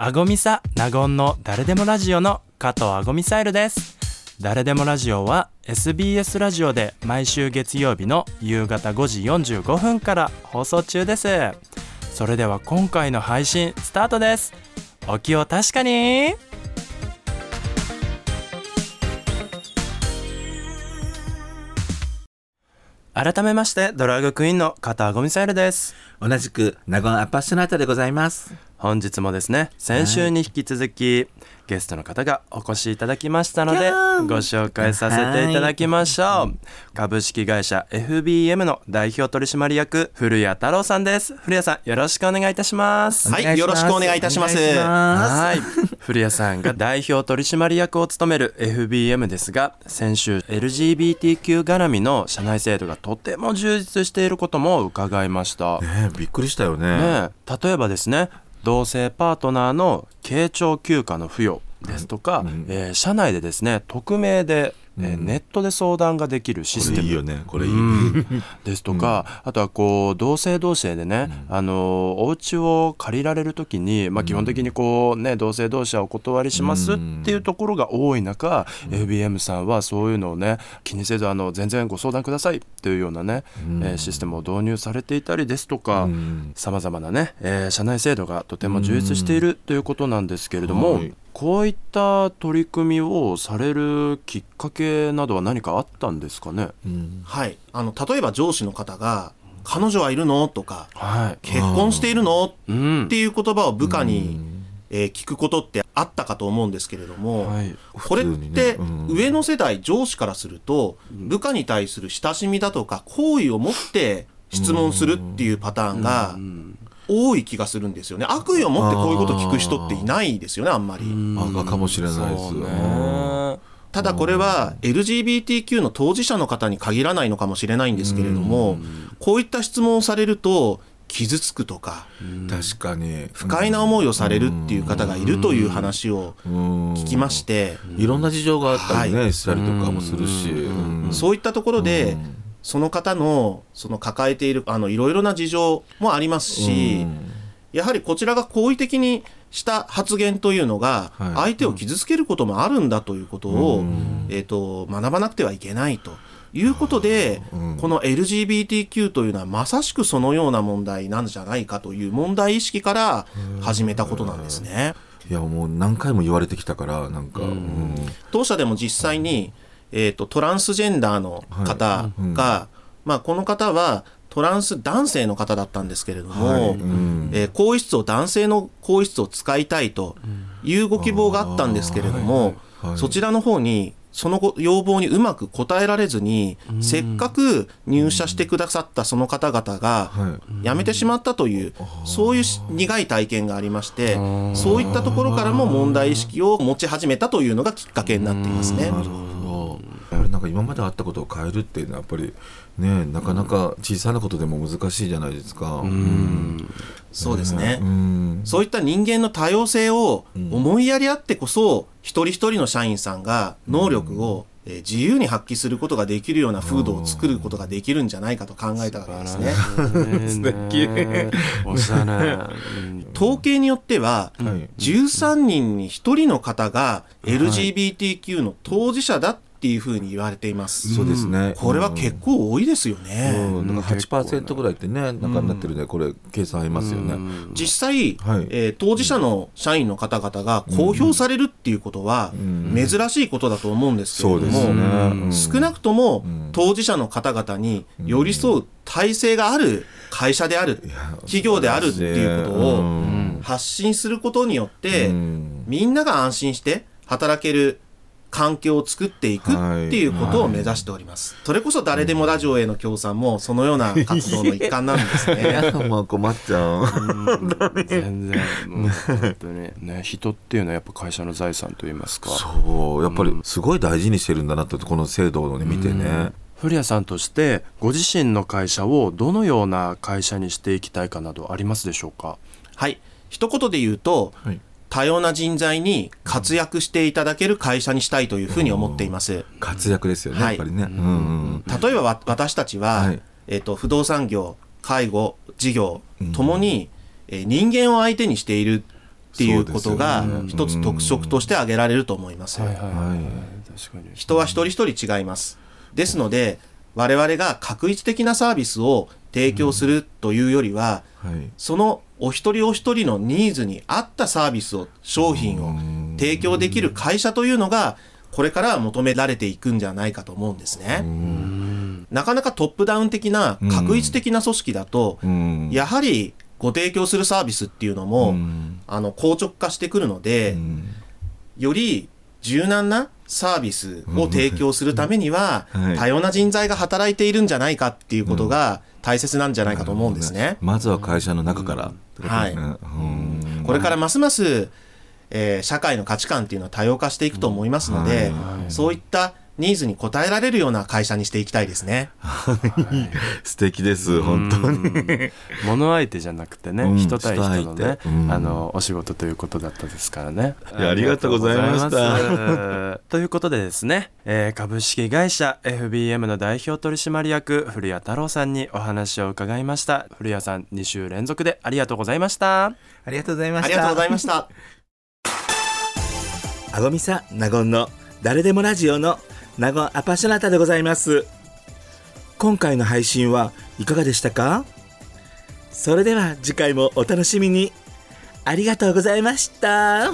アゴミサナゴンの誰でもラジオの加藤アゴミサイルです。誰でもラジオは SBS ラジオで毎週月曜日の夕方5時45分から放送中です。それでは今回の配信スタートです。お気を確かに。改めましてドラッグクイーンの加藤アゴミサイルです。同じくナゴンアパッショナータでございます。本日もですね先週に引き続き、ゲストの方がお越しいただきましたのでご紹介させていただきましょう。株式会社 FBM の代表取締役古谷太郎さんです。古谷さんよろしくお願いいたします。はいよろしくお願いいたします。はい。古谷さんが代表取締役を務める FBM ですが先週 LGBTQ 絡みの社内制度がとても充実していることも伺いました。ねびっくりしたよね。ね例えばですね同性パートナーの慶長休暇の付与ですとか、うん、えー、社内でですね匿名でえー、ネットで相談ができるシステム。いいよね。これいい、うん、ですとか、うん、あとはこう同性同士でね、うん、あのお家を借りられる時に、まあ、基本的にこうね同性同士はお断りしますっていうところが多い中、うん、FBM さんはそういうのをね気にせずあの全然ご相談くださいというようなね、えー、システムを導入されていたりですとかさまざまなね、えー、社内制度がとても充実しているということなんですけれども、はいこういった取り組みをされるきっかけなどは何かあったんですかね、うん、はい。あの例えば上司の方が「彼女はいるの?」とか、はい、結婚しているの?」っていう言葉を部下に、えー、聞くことってあったかと思うんですけれども、はい、これって上の世代上司からすると部下に対する親しみだとか好意を持って質問するっていうパターンが多い気がするんですよね。悪意を持ってこういうこと聞く人っていないですよねあんまり。あかもしれないですね。ただこれは LGBTQ の当事者の方に限らないのかもしれないんですけれどもこういった質問をされると傷つくとか確かに。不快な思いをされるっていう方がいるという話を聞きまして。いろんな事情があったりねしたりとかもするし。そういったところでその方のその抱えているあのいろいろな事情もありますし、やはりこちらが好意的にした発言というのが相手を傷つけることもあるんだということを、えーと、学ばなくてはいけないと。いうことで、この LGBTQ というのはまさしくそのような問題なんじゃないかという問題意識から始めたことなんですね。いやもう何回も言われてきたからなんか、当社でも実際にえーと、トランスジェンダーの方が、はい。うん、まあ、この方はトランス男性の方だったんですけれども、はい。うん、えー、更衣室を男性の更衣室を使いたいというご希望があったんですけれども、はい。はい、そちらの方にその要望にうまく応えられずに、うん、せっかく入社してくださったその方々が辞めてしまったという、そういう苦い体験がありましてそういったところからも問題意識を持ち始めたというのがきっかけになっていますね。なんか今まであったことを変えるっていうのはやっぱりねなかなか小さなことでも難しいじゃないですか。うん。そうですね、そういった人間の多様性を思いやりあってこそ、一人一人の社員さんが能力をえ自由に発揮することができるような風土を作ることができるんじゃないかと考えたわけですね。素敵おしゃれ。統計によっては、13人に1人の方が LGBTQ の当事者だっっていうふうに言われています。そうですね。これは結構多いですよね。うん、なんか8%ぐらいってね、なんかなってるね、これ計算ありますよね。実際、はい、えー、当事者の社員の方々が公表されるっていうことは珍しいことだと思うんですけれども、ね、少なくとも当事者の方々に寄り添う体制がある会社である、企業であるっていうことを発信することによって、みんなが安心して働ける環境を作っていくっていうことを目指しております。はいはい、それこそ誰でもラジオへの協賛もそのような活動の一環なんですね。もう困っちゃう。全然もう本当にね 人っていうのはやっぱ会社の財産と言いますか。そうやっぱりすごい大事にしてるんだなってこの制度を、ね、見てね。古谷さんとしてご自身の会社をどのような会社にしていきたいかなどありますでしょうか？はい一言で言うと、はい、多様な人材に活躍していただける会社にしたいというふうに思っています。活躍ですよね、はい、やっぱりね。例えば私たちは、はい、えっ、と不動産業、介護、事業ともに、えー、人間を相手にしているっていうことが一つ特色として挙げられると思います。人は一人一人違います。ですので我々が確一的なサービスを提供するというよりは、うん。はい、そのお一人お一人のニーズに合ったサービスを商品を提供できる会社というのがこれからは求められていくんじゃないかと思うんですね。なかなかトップダウン的な確一的な組織だと、やはりご提供するサービスっていうのも、あの硬直化してくるので、より柔軟なサービスを提供するためには、多様な人材が働いているんじゃないかっていうことが大切なんじゃないかと思うんですね。まずは会社の中から、はい、これからますますえー、社会の価値観っていうのは多様化していくと思いますので、そういったニーズに応えられるような会社にしていきたいですね。素敵です、本当に。物相手じゃなくてね、うん、人対人のね、うん、あの、お仕事ということだったですからね。ありがとうございました。ということでですね、えー、株式会社 FBM の代表取締役、古谷太郎さんにお話を伺いました。古谷さん、2週連続でありがとうございました。ありがとうございました。ありがとうございました。あごみさなごんの誰でもラジオの名護アパショナタでございます。今回の配信はいかがでしたか？それでは次回もお楽しみに。ありがとうございました。